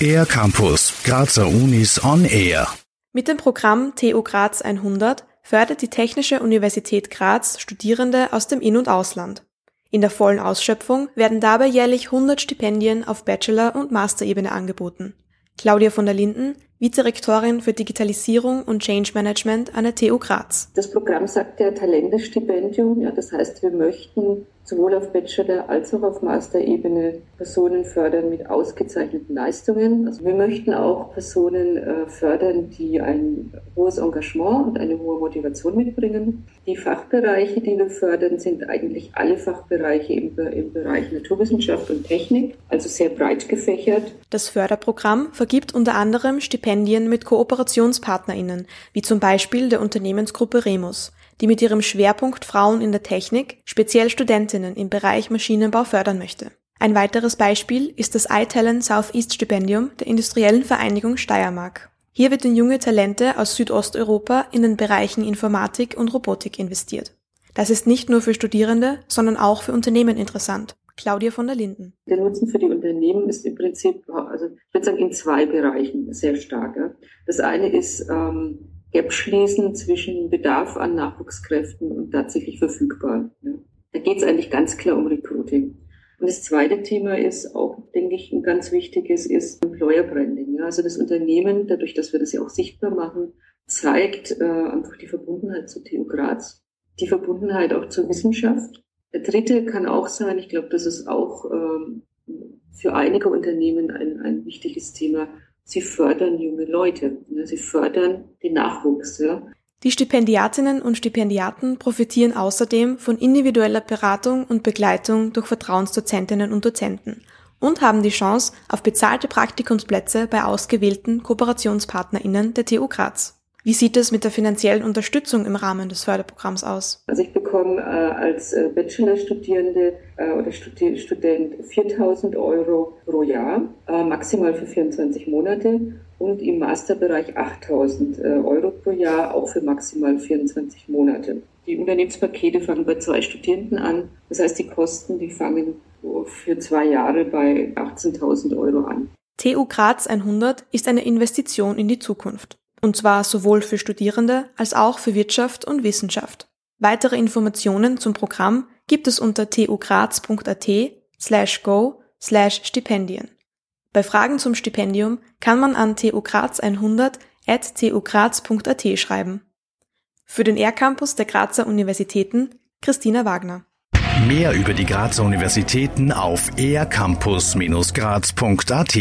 Air Campus, Grazer Unis on Air. Mit dem Programm TU Graz 100 fördert die Technische Universität Graz Studierende aus dem In- und Ausland. In der vollen Ausschöpfung werden dabei jährlich 100 Stipendien auf Bachelor- und Masterebene angeboten. Claudia von der Linden, Vizerektorin für Digitalisierung und Change Management an der TU Graz. Das Programm sagt ja Talentestipendium. Ja, das heißt, wir möchten sowohl auf Bachelor- als auch auf Master-Ebene Personen fördern mit ausgezeichneten Leistungen. Also wir möchten auch Personen äh, fördern, die ein hohes Engagement und eine hohe Motivation mitbringen. Die Fachbereiche, die wir fördern, sind eigentlich alle Fachbereiche im, im Bereich Naturwissenschaft und Technik, also sehr breit gefächert. Das Förderprogramm vergibt unter anderem Stipendien mit KooperationspartnerInnen, wie zum Beispiel der Unternehmensgruppe Remus die mit ihrem Schwerpunkt Frauen in der Technik speziell Studentinnen im Bereich Maschinenbau fördern möchte. Ein weiteres Beispiel ist das iTalent Southeast Stipendium der Industriellen Vereinigung Steiermark. Hier wird in junge Talente aus Südosteuropa in den Bereichen Informatik und Robotik investiert. Das ist nicht nur für Studierende, sondern auch für Unternehmen interessant. Claudia von der Linden. Der Nutzen für die Unternehmen ist im Prinzip, also ich würde sagen, in zwei Bereichen sehr stark. Das eine ist ähm, Gap schließen zwischen Bedarf an Nachwuchskräften und tatsächlich verfügbar. Ja. Da geht es eigentlich ganz klar um Recruiting. Und das zweite Thema ist auch, denke ich, ein ganz wichtiges, ist Employer Branding. Ja. Also das Unternehmen, dadurch, dass wir das ja auch sichtbar machen, zeigt äh, einfach die Verbundenheit zu TU Graz, die Verbundenheit auch zur Wissenschaft. Der dritte kann auch sein, ich glaube, das ist auch ähm, für einige Unternehmen ein, ein wichtiges Thema, sie fördern junge Leute, sie fördern den Nachwuchs. Ja. Die Stipendiatinnen und Stipendiaten profitieren außerdem von individueller Beratung und Begleitung durch Vertrauensdozentinnen und Dozenten und haben die Chance auf bezahlte Praktikumsplätze bei ausgewählten KooperationspartnerInnen der TU Graz. Wie sieht es mit der finanziellen Unterstützung im Rahmen des Förderprogramms aus? Also ich bekomme äh, als äh, Bachelorstudierende äh, oder Studi Student 4.000 Euro pro Jahr, äh, maximal für 24 Monate und im Masterbereich 8.000 äh, Euro pro Jahr, auch für maximal 24 Monate. Die Unternehmenspakete fangen bei zwei Studierenden an. Das heißt, die Kosten, die fangen für zwei Jahre bei 18.000 Euro an. TU Graz 100 ist eine Investition in die Zukunft. Und zwar sowohl für Studierende als auch für Wirtschaft und Wissenschaft. Weitere Informationen zum Programm gibt es unter tugraz.at slash go slash Stipendien. Bei Fragen zum Stipendium kann man an tugraz 100 at tugraz.at schreiben. Für den R-Campus der Grazer Universitäten Christina Wagner. Mehr über die Grazer Universitäten auf ercampus-graz.at